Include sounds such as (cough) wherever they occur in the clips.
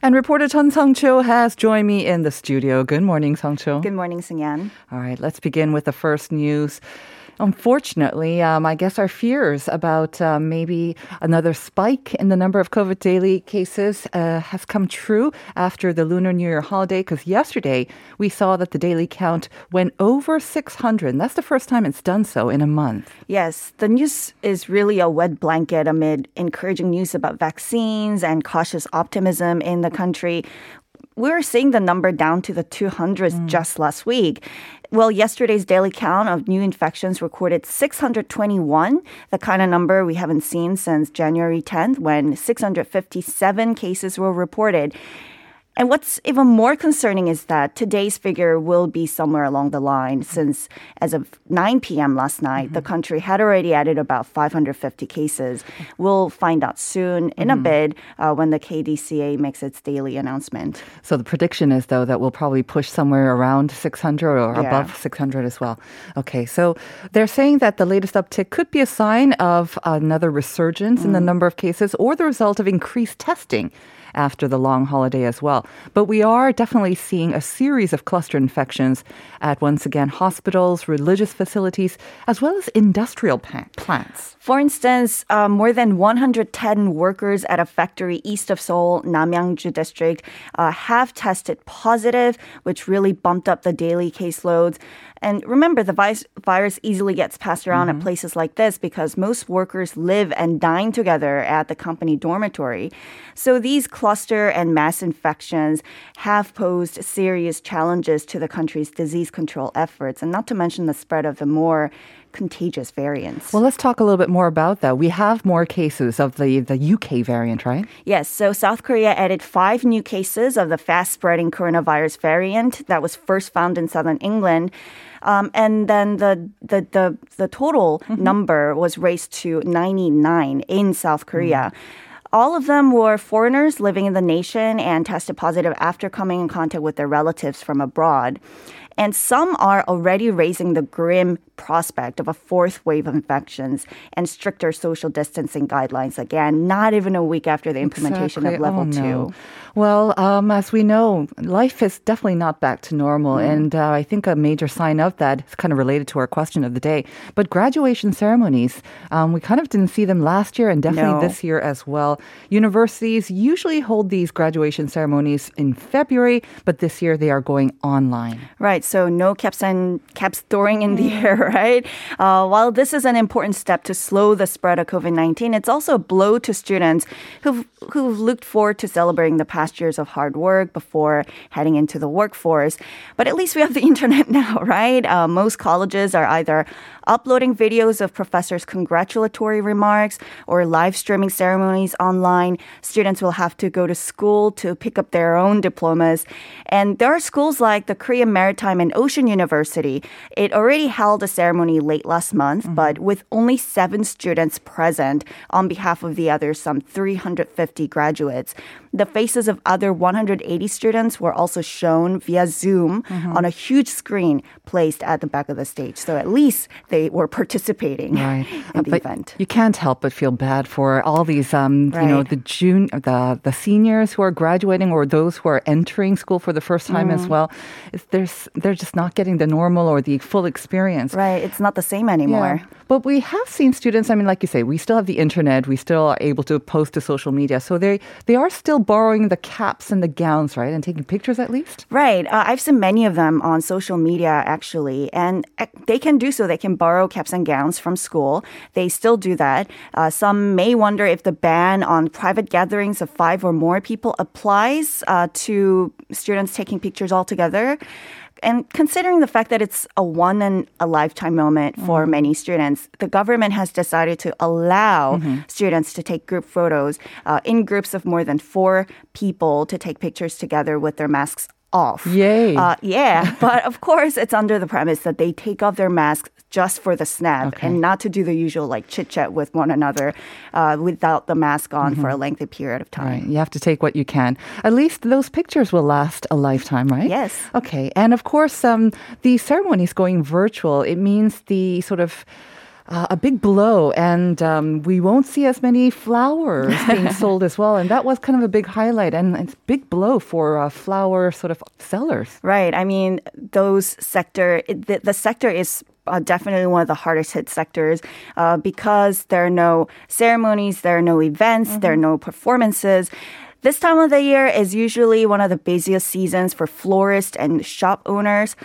And reporter Chun Sung-cho has joined me in the studio. Good morning, Sung-cho. Good morning, Sungyan. All right, let's begin with the first news. Unfortunately, um, I guess our fears about uh, maybe another spike in the number of COVID daily cases uh, has come true after the Lunar New Year holiday. Because yesterday we saw that the daily count went over 600. And that's the first time it's done so in a month. Yes, the news is really a wet blanket amid encouraging news about vaccines and cautious optimism in the country we were seeing the number down to the 200s mm. just last week. Well, yesterday's daily count of new infections recorded 621, the kind of number we haven't seen since January 10th when 657 cases were reported. And what's even more concerning is that today's figure will be somewhere along the line since as of 9 p.m. last night, mm-hmm. the country had already added about 550 cases. We'll find out soon in mm-hmm. a bit uh, when the KDCA makes its daily announcement. So the prediction is, though, that we'll probably push somewhere around 600 or yeah. above 600 as well. Okay, so they're saying that the latest uptick could be a sign of another resurgence mm. in the mm. number of cases or the result of increased testing after the long holiday as well. But we are definitely seeing a series of cluster infections at once again hospitals, religious facilities, as well as industrial plants. For instance, uh, more than 110 workers at a factory east of Seoul, Namyangju district, uh, have tested positive, which really bumped up the daily caseloads. And remember, the virus easily gets passed around mm-hmm. at places like this because most workers live and dine together at the company dormitory. So these cluster and mass infections have posed serious challenges to the country's disease control efforts, and not to mention the spread of the more contagious variants. Well, let's talk a little bit more about that. We have more cases of the, the UK variant, right? Yes. So South Korea added five new cases of the fast spreading coronavirus variant that was first found in southern England. Um, and then the the the, the total mm-hmm. number was raised to 99 in South Korea. Mm. All of them were foreigners living in the nation and tested positive after coming in contact with their relatives from abroad. And some are already raising the grim prospect of a fourth wave of infections and stricter social distancing guidelines again, not even a week after the implementation exactly. of level oh, two. No. Well, um, as we know, life is definitely not back to normal. Mm. And uh, I think a major sign of that is kind of related to our question of the day. But graduation ceremonies, um, we kind of didn't see them last year and definitely no. this year as well. Universities usually hold these graduation ceremonies in February, but this year they are going online. Right. So no caps and caps throwing in the mm. air, (laughs) right? Uh, while this is an important step to slow the spread of COVID 19, it's also a blow to students who've, who've looked forward to celebrating the past past years of hard work before heading into the workforce. But at least we have the (laughs) internet now, right? Uh, most colleges are either uploading videos of professors' congratulatory remarks or live streaming ceremonies online. Students will have to go to school to pick up their own diplomas. And there are schools like the Korean Maritime and Ocean University. It already held a ceremony late last month, mm-hmm. but with only seven students present on behalf of the other some 350 graduates. The faces of other 180 students were also shown via Zoom mm-hmm. on a huge screen placed at the back of the stage. So at least they they were participating right. (laughs) in the but event. You can't help but feel bad for all these, um, right. you know, the June, the the seniors who are graduating or those who are entering school for the first time mm. as well. It's, there's, they're just not getting the normal or the full experience. Right. It's not the same anymore. Yeah. But we have seen students. I mean, like you say, we still have the internet. We still are able to post to social media. So they they are still borrowing the caps and the gowns, right, and taking pictures at least. Right. Uh, I've seen many of them on social media actually, and uh, they can do so. They can borrow borrow caps and gowns from school. They still do that. Uh, some may wonder if the ban on private gatherings of five or more people applies uh, to students taking pictures altogether and considering the fact that it's a one in a lifetime moment for mm-hmm. many students, the government has decided to allow mm-hmm. students to take group photos uh, in groups of more than four people to take pictures together with their masks off. Yay. Uh, yeah. (laughs) but of course, it's under the premise that they take off their masks just for the snap okay. and not to do the usual like chit chat with one another uh, without the mask on mm-hmm. for a lengthy period of time. Right. You have to take what you can. At least those pictures will last a lifetime, right? Yes. Okay. And of course, um, the ceremony is going virtual. It means the sort of uh, a big blow, and um, we won't see as many flowers (laughs) being sold as well. And that was kind of a big highlight, and it's a big blow for uh, flower sort of sellers. Right. I mean, those sector, the, the sector is uh, definitely one of the hardest hit sectors uh, because there are no ceremonies, there are no events, mm-hmm. there are no performances. This time of the year is usually one of the busiest seasons for florists and shop owners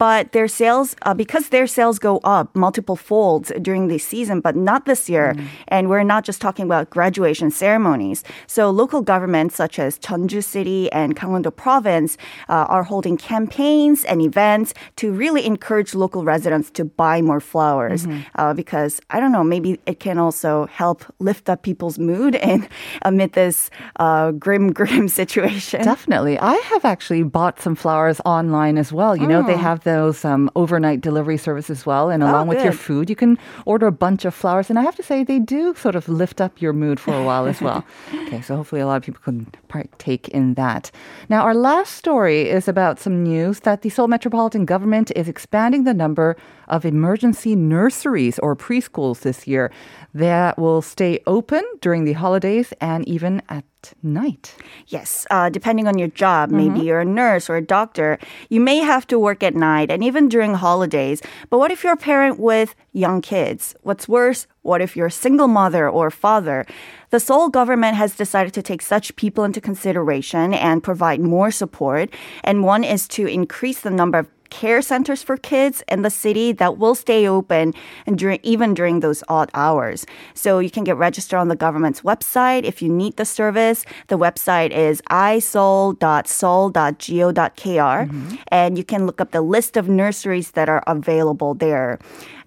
but their sales, uh, because their sales go up multiple folds during the season, but not this year. Mm. And we're not just talking about graduation ceremonies. So local governments such as Jeonju City and Gangwon-do Province uh, are holding campaigns and events to really encourage local residents to buy more flowers. Mm-hmm. Uh, because I don't know, maybe it can also help lift up people's mood (laughs) and amid this uh, grim, grim (laughs) situation. Definitely. I have actually bought some flowers online as well. You know, they oh. have the those um, overnight delivery service as well. And along oh, with your food, you can order a bunch of flowers. And I have to say, they do sort of lift up your mood for a while as well. (laughs) okay, so hopefully a lot of people can partake in that. Now, our last story is about some news that the Seoul Metropolitan Government is expanding the number of emergency nurseries or preschools this year that will stay open during the holidays and even at night. Yes, uh, depending on your job, mm-hmm. maybe you're a nurse or a doctor, you may have to work at night and even during holidays. But what if you're a parent with young kids? What's worse, what if you're a single mother or father? The Seoul government has decided to take such people into consideration and provide more support. And one is to increase the number of care centers for kids in the city that will stay open and during even during those odd hours. So you can get registered on the government's website if you need the service. The website is iseoul.seoul.go.kr mm-hmm. and you can look up the list of nurseries that are available there.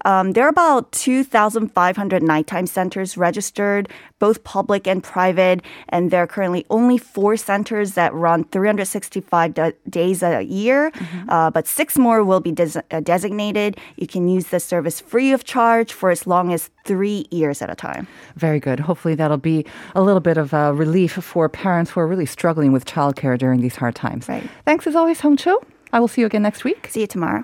Um, there are about 2,500 nighttime centers registered, both public and private, and there are currently only four centers that run 365 d- days a year, mm-hmm. uh, but six more will be des- uh, designated. You can use the service free of charge for as long as three years at a time. Very good. Hopefully, that'll be a little bit of a relief for parents who are really struggling with childcare during these hard times. Right. Thanks as always, Hong Cho. I will see you again next week. See you tomorrow.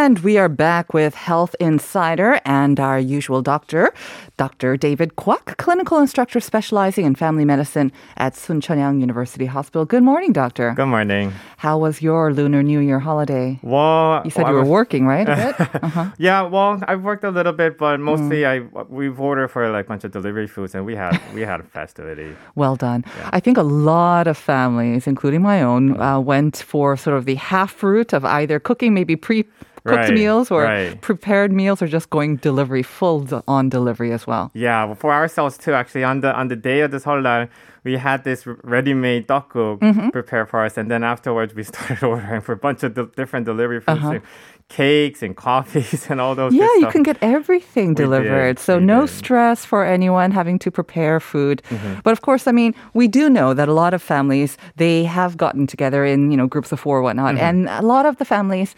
And we are back with Health Insider and our usual doctor, Dr. David Kwak, clinical instructor specializing in family medicine at Soonchunhyang University Hospital. Good morning, doctor. Good morning. How was your Lunar New Year holiday? Well, you said well, you were was... working, right? (laughs) Uh-huh. yeah, well, I've worked a little bit, but mostly mm. I we've ordered for like a bunch of delivery foods, and we had we had a festivity. Well done. Yeah. I think a lot of families, including my own, uh, went for sort of the half route of either cooking, maybe pre cooked right, meals or right. prepared meals or just going delivery, full on delivery as well. Yeah, well, for ourselves too, actually, on the on the day of this holiday, we had this ready-made dakguk mm-hmm. prepared for us, and then afterwards we (laughs) started ordering for a bunch of de- different delivery foods. Uh-huh. Cakes and coffees (laughs) and all those. Yeah, you can get everything delivered. So no stress for anyone having to prepare food. Mm-hmm. But of course, I mean, we do know that a lot of families they have gotten together in you know groups of four or whatnot, mm-hmm. and a lot of the families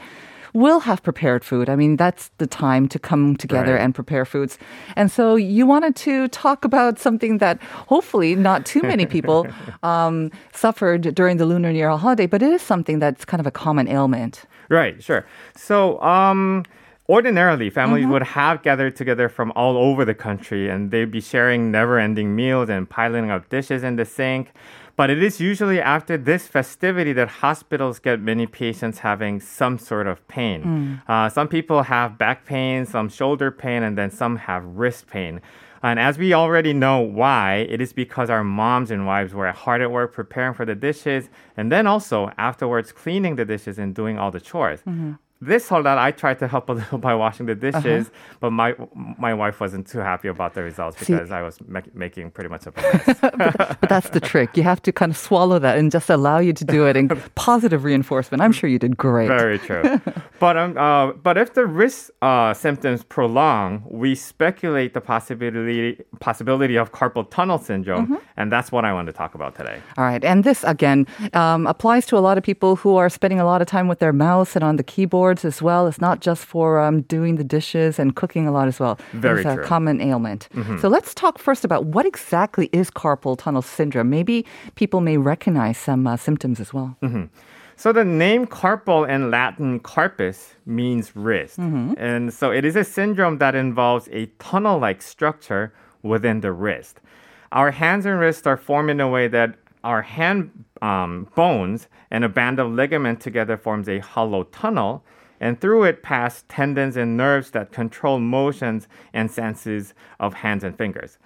will have prepared food. I mean, that's the time to come together right. and prepare foods. And so you wanted to talk about something that hopefully not too many people (laughs) um, suffered during the Lunar New Year holiday, but it is something that's kind of a common ailment. Right, sure. So, um, ordinarily families mm-hmm. would have gathered together from all over the country and they'd be sharing never-ending meals and piling up dishes in the sink But it is usually after this festivity that hospitals get many patients having some sort of pain. Mm. Uh, some people have back pain, some shoulder pain, and then some have wrist pain. And as we already know why, it is because our moms and wives were hard at work preparing for the dishes and then also afterwards cleaning the dishes and doing all the chores. Mm-hmm this whole that I tried to help a (laughs) little by washing the dishes, uh-huh. but my my wife wasn't too happy about the results because See, I was ma- making pretty much a (laughs) mess. but, but, that's the trick. You have to kind of swallow that and just allow you to do it in (laughs) positive reinforcement. I'm sure you did great. Very true. But um, uh, but if the wrist uh, symptoms prolong, we speculate the possibility possibility of carpal tunnel syndrome, mm-hmm. and that's what I want to talk about today. All right, and this again um, applies to a lot of people who are spending a lot of time with their mouse and on the keyboards as well. It's not just for um, doing the dishes and cooking a lot as well. Very it's a common ailment. Mm-hmm. So let's talk first about what exactly is carpal tunnel syndrome. Maybe people may recognize some uh, symptoms as well. Mm-hmm. So the name carpal in Latin carpus means wrist. Mm-hmm. And so it is a syndrome that involves a tunnel-like structure within the wrist. Our hands and wrists are formed in a way that our hand um, bones and a band of ligament together forms a hollow tunnel and through it pass tendons and nerves that control motions and senses of hands and fingers.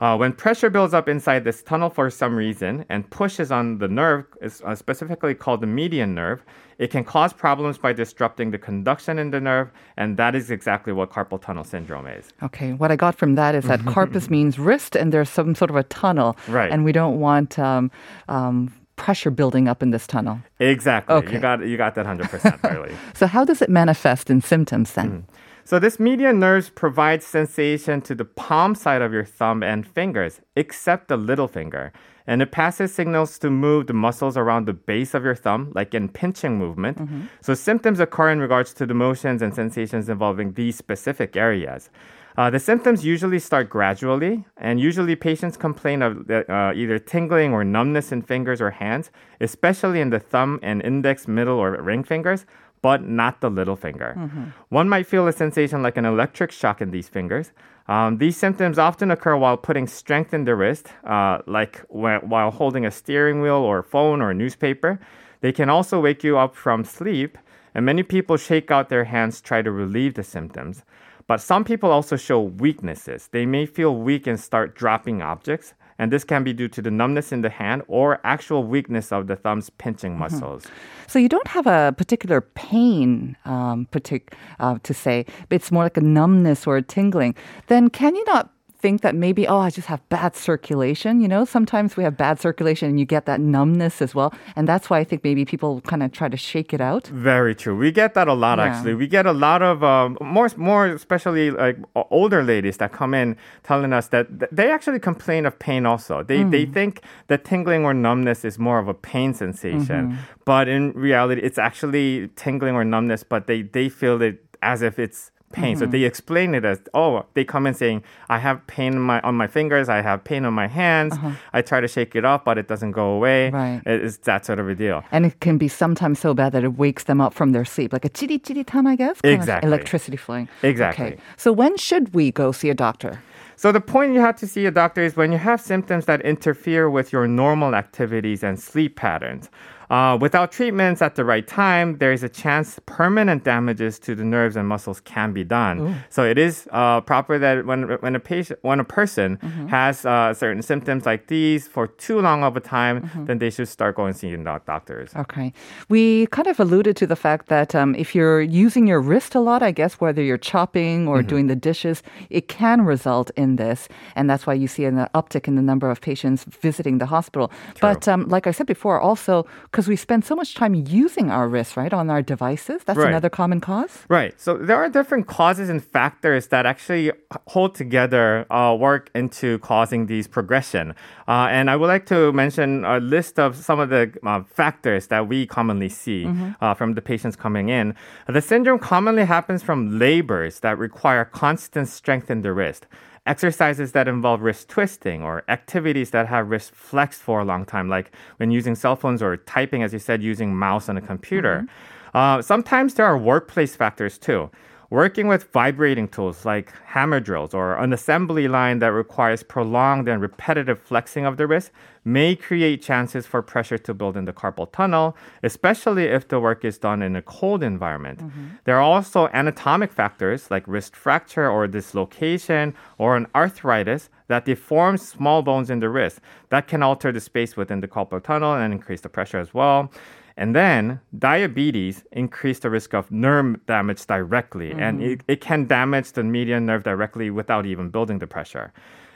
Uh, when pressure builds up inside this tunnel for some reason and pushes on the nerve, uh, specifically called the median nerve, it can cause problems by disrupting the conduction in the nerve, and that is exactly what carpal tunnel syndrome is. Okay, what I got from that is that carpus (laughs) means wrist, and there's some sort of a tunnel, right? And we don't want um, um, pressure building up in this tunnel. Exactly. Okay. You got you got that 100% really. (laughs) so how does it manifest in symptoms then? Mm. So this median nerve provides sensation to the palm side of your thumb and fingers, except the little finger. And it passes signals to move the muscles around the base of your thumb, like in pinching movement. Mm-hmm. So symptoms occur in regards to the motions and sensations involving these specific areas. Uh, the symptoms usually start gradually, and usually patients complain of uh, either tingling or numbness in fingers or hands, especially in the thumb and index, middle, or ring fingers, but not the little finger. Mm-hmm. One might feel a sensation like an electric shock in these fingers. Um, these symptoms often occur while putting strength in the wrist, uh, like while holding a steering wheel or phone or newspaper. They can also wake you up from sleep, and many people shake out their hands, try to relieve the symptoms. But some people also show weaknesses. They may feel weak and start dropping objects. And this can be due to the numbness in the hand or actual weakness of the thumb's pinching mm-hmm. muscles. Mm-hmm. So you don't have a particular pain um, partic- uh, to say, but it's more like a numbness or a tingling. Then can you not think that maybe, oh, I just have bad circulation. You know, sometimes we have bad circulation and you get that numbness as well. And that's why I think maybe people kind of try to shake it out. Very true. We get that a lot, yeah. actually. We get a lot of, um, more, more especially like older ladies that come in telling us that they actually complain of pain also. They, mm. they think that tingling or numbness is more of a pain sensation. Mm-hmm. But in reality, it's actually tingling or numbness, but they, they feel it as if it's pain. Mm-hmm. So they explain it as, oh, they come in saying, I have pain on my, on my fingers, I have pain on my hands. Uh-huh. I try to shake it off, but it doesn't go away. Right. It's that sort of a deal. And it can be sometimes so bad that it wakes them up from their sleep, like a chitty chitty time, I guess. exactly. electricity flowing. Exactly. Okay. So when should we go see a doctor? So the point you have to see a doctor is when you have symptoms that interfere with your normal activities and sleep patterns. Uh, without treatments at the right time, there is a chance permanent damages to the nerves and muscles can be done. Ooh. So it is uh, proper that when when a patient when a person mm-hmm. has uh, certain symptoms like these for too long of a time, mm-hmm. then they should start going seeing doctors. Okay, we kind of alluded to the fact that um, if you're using your wrist a lot, I guess whether you're chopping or mm-hmm. doing the dishes, it can result in this, and that's why you see an uptick in the number of patients visiting the hospital. True. But um, like I said before, also because we spend so much time using our wrists, right, on our devices. That's right. another common cause. Right. So there are different causes and factors that actually hold together, uh, work into causing these progression. Uh, and I would like to mention a list of some of the uh, factors that we commonly see mm-hmm. Uh, from the patients coming in. The syndrome commonly happens from labors that require constant strength in the wrist exercises that involve wrist twisting or activities that have wrist flexed for a long time, like when using cell phones or typing, as you said, using mouse on a computer. Mm-hmm. Uh, sometimes there are workplace factors too. Working with vibrating tools like hammer drills or an assembly line that requires prolonged and repetitive flexing of the wrist may create chances for pressure to build in the carpal tunnel, especially if the work is done in a cold environment. Mm-hmm. There are also anatomic factors like wrist fracture or dislocation or an arthritis that deforms small bones in the wrist that can alter the space within the carpal tunnel and increase the pressure as well. And then diabetes increase the risk of nerve damage directly, mm-hmm. and it, it can damage the median nerve directly without even building the pressure.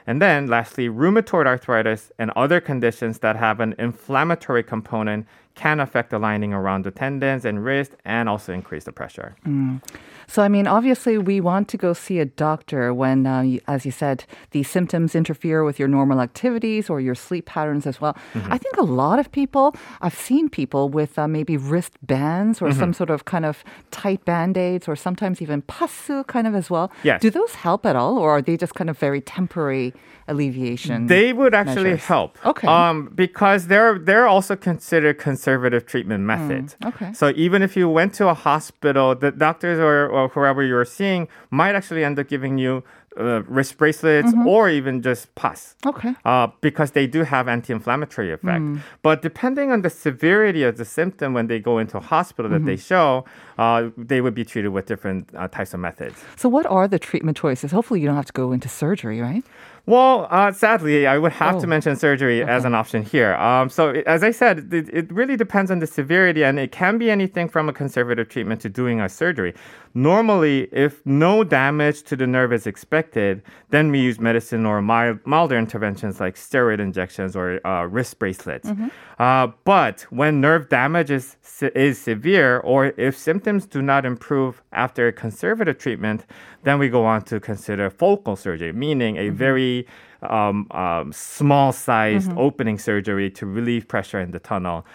And then lastly, rheumatoid arthritis and other conditions that have an inflammatory component can affect the lining around the tendons and wrist and also increase the pressure. Mm. So, I mean, obviously, we want to go see a doctor when, uh, as you said, these symptoms interfere with your normal activities or your sleep patterns as well. Mm-hmm. I think a lot of people, I've seen people with uh, maybe wrist bands or mm-hmm. some sort of kind of tight band aids or sometimes even passu kind of as well. Yes. Do those help at all or are they just kind of very temporary? alleviation? They would actually measures? help. Okay. Um, because they're they're also considered conservative treatment methods. Mm, okay. So even if you went to a hospital, the doctors or, or whoever you're seeing might actually end up giving you uh, wrist bracelets mm-hmm. or even just pus. Okay. Uh, because they do have anti-inflammatory effect. Mm. But depending on the severity of the symptom when they go into a hospital that mm-hmm. they show, uh, they would be treated with different uh, types of methods. So what are the treatment choices? Hopefully you don't have to go into surgery, right? Well, uh, sadly, I would have oh. to mention surgery okay. as an option here. Um, so, as I said, it, it, really depends on the severity, and it can be anything from a conservative treatment to doing a surgery. Normally, if no damage to the nerve is expected, then we use medicine or mild, milder interventions like steroid injections or uh, wrist bracelets. Mm-hmm. Uh, but when nerve damage is, is severe or if symptoms do not improve after conservative treatment, then we go on to consider focal surgery, meaning a mm-hmm. very um, um, small sized mm-hmm. opening surgery to relieve pressure in the tunnel.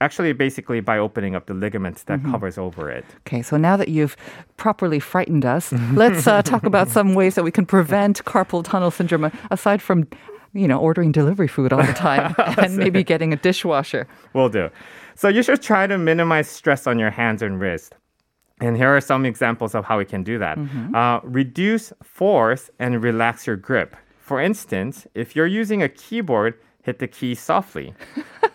Actually, basically by opening up the ligaments that mm-hmm. covers over it. Okay, so now that you've properly frightened us, (laughs) let's uh, talk about some ways that we can prevent carpal tunnel syndrome aside from you know, ordering delivery food all the time (laughs) and maybe getting a dishwasher. Will do. So you should try to minimize stress on your hands and wrists. And here are some examples of how we can do that. Mm-hmm. Uh, reduce force and relax your grip. For instance, if you're using a keyboard, hit the key softly.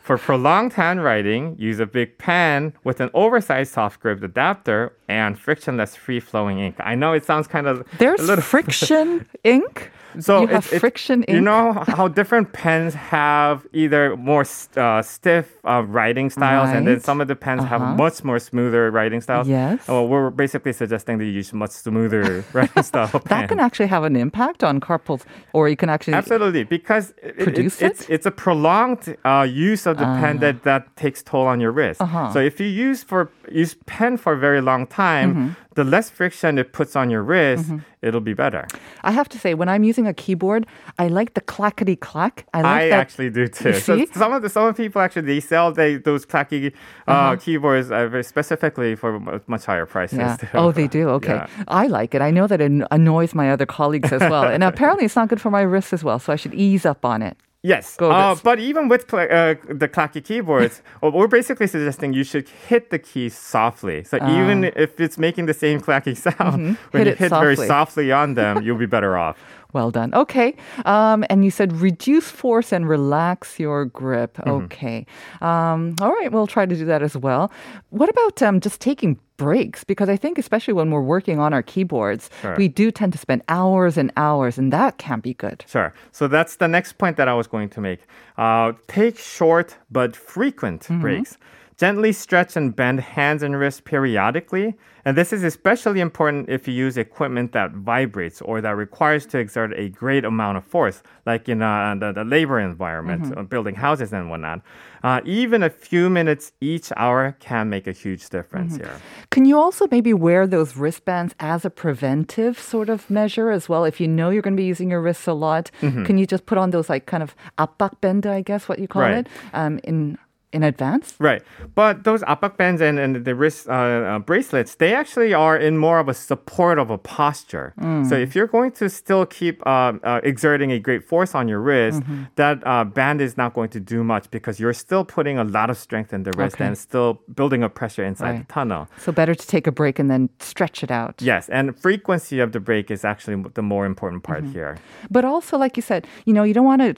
For (laughs) prolonged handwriting, use a big pen with an oversized soft grip adapter and frictionless free flowing ink. I know it sounds kind of There's little... (laughs) friction ink? So you have it's, friction You know how different pens have either more uh, stiff uh, writing styles, right. and then some of the pens uh-huh. have much more smoother writing styles. Yes. Well, we're basically suggesting that you use much smoother (laughs) writing style. that pen. can actually have an impact on carpals, or you can actually absolutely because it, it? It's, it's a prolonged uh, use of the pen that ah. that takes toll on your wrist. Uh-huh. So if you use for use pen for a very long time. Mm-hmm the less friction it puts on your wrist, mm-hmm. it'll be better. I have to say, when I'm using a keyboard, I like the clackety clack. I, like I that. actually do too. So some of the some of people actually they sell they, those clacky uh, uh-huh. keyboards uh, specifically for much higher prices. Yeah. Oh, they do. (laughs) Okay, yeah. I like it. I know that it annoys my other colleagues as well, and (laughs) apparently it's not good for my wrists as well. So I should ease up on it. Yes, uh, but even with uh, the clacky keyboards, (laughs) we're basically suggesting you should hit the keys softly. So uh, even if it's making the same clacky sound, mm-hmm. when hit you hit softly. very softly on them, you'll be better off. Well done. Okay. Um, and you said reduce force and relax your grip. Mm-hmm. Okay. Um, all right. We'll try to do that as well. What about um, just taking breaks? Because I think, especially when we're working on our keyboards, sure. we do tend to spend hours and hours, and that can't be good. Sure. So that's the next point that I was going to make. Uh, take short but frequent mm-hmm. breaks. Gently stretch and bend hands and wrists periodically. And this is especially important if you use equipment that vibrates or that requires to exert a great amount of force, like in uh, the, the, labor environment, mm-hmm. building houses and whatnot. Uh, even a few minutes each hour can make a huge difference mm-hmm. here. Can you also maybe wear those wristbands as a preventive sort of measure as well? If you know you're going to be using your wrists a lot, mm-hmm. can you just put on those like kind of 압박밴드, I guess what you call right. it, um, in in advance. Right. But those 압박 bands and, and the wrist uh, uh, bracelets, they actually are in more of a support of a posture. Mm. So if you're going to still keep uh, uh exerting a great force on your wrist, mm-hmm. that uh, band is not going to do much because you're still putting a lot of strength in the wrist okay. and still building up pressure inside right. the tunnel. So better to take a break and then stretch it out. Yes. And frequency of the break is actually the more important part mm-hmm. here. But also, like you said, you know, you don't want to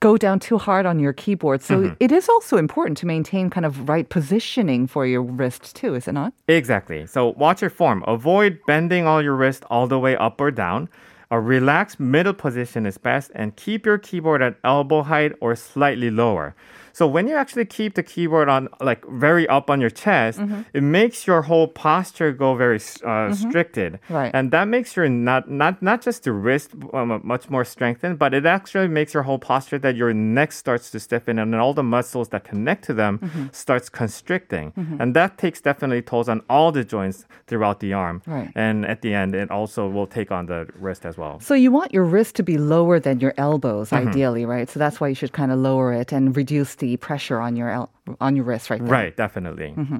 go down too hard on your keyboard. So mm-hmm. it is also important to maintain kind of right positioning for your wrist too, is it not? Exactly. So watch your form. Avoid bending all your wrist all the way up or down. A relaxed middle position is best and keep your keyboard at elbow height or slightly lower. So when you actually keep the keyboard on like very up on your chest, mm-hmm. it makes your whole posture go very uh, mm-hmm. stricted, right. and that makes your not not not just the wrist um, much more strengthened, but it actually makes your whole posture that your neck starts to stiffen and all the muscles that connect to them mm-hmm. starts constricting, mm-hmm. and that takes definitely tolls on all the joints throughout the arm, right. and at the end it also will take on the wrist as well. So you want your wrist to be lower than your elbows, mm-hmm. ideally, right? So that's why you should kind of lower it and reduce the pressure on your on your wrist right there. Right, definitely. Mm-hmm.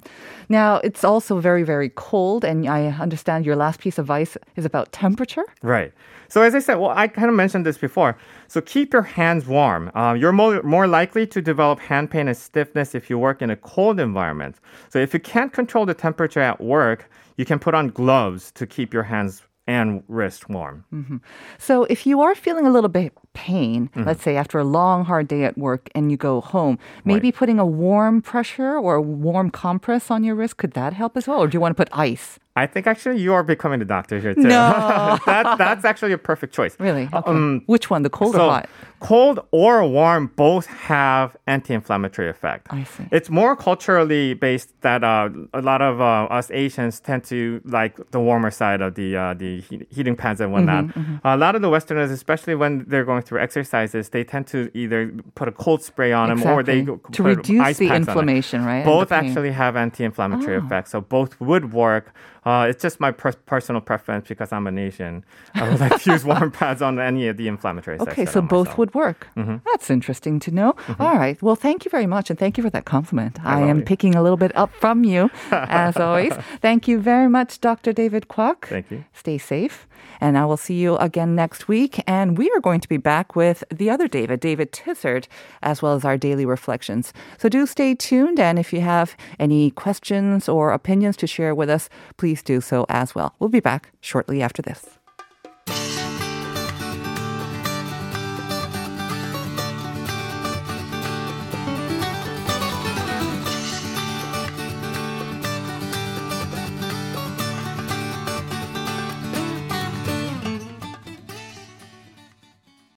Now, it's also very, very cold, and I understand your last piece of advice is about temperature. Right. So, as I said, well, I kind of mentioned this before. So, keep your hands warm. Uh, you're more, more likely to develop hand pain and stiffness if you work in a cold environment. So, if you can't control the temperature at work, you can put on gloves to keep your hands and wrist warm. Mm-hmm. So if you are feeling a little bit pain, mm-hmm. let's say after a long hard day at work and you go home, maybe right. putting a warm pressure or a warm compress on your wrist could that help as well or do you want to put ice? I think actually you are becoming a doctor here too. No. (laughs) that, that's actually a perfect choice. Really? Okay. Um, Which one, the cold so, or hot? Cold or warm both have anti-inflammatory effect. I see. It's more culturally based that uh, a lot of uh, us Asians tend to like the warmer side of the uh, the heating pads and whatnot. Mm-hmm, mm-hmm. a lot of the Westerners, especially when they're going through exercises, they tend to either put a cold spray on exactly. them or they to reduce the inflammation, right? Both actually have anti-inflammatory oh. effects, so both would work. Uh, it's just my per- personal preference because I'm an Asian. I would like to use (laughs) warm pads on any of the inflammatory Okay, so both myself. would work. Mm-hmm. That's interesting to know. Mm-hmm. All right. Well, thank you very much, and thank you for that compliment. I, I am picking a little bit up from you, (laughs) as always. Thank you very much, Dr. David Kwak. Thank you. Stay safe. And I will see you again next week. And we are going to be back with the other David, David Tissert, as well as our daily reflections. So do stay tuned. And if you have any questions or opinions to share with us, please do so as well. We'll be back shortly after this.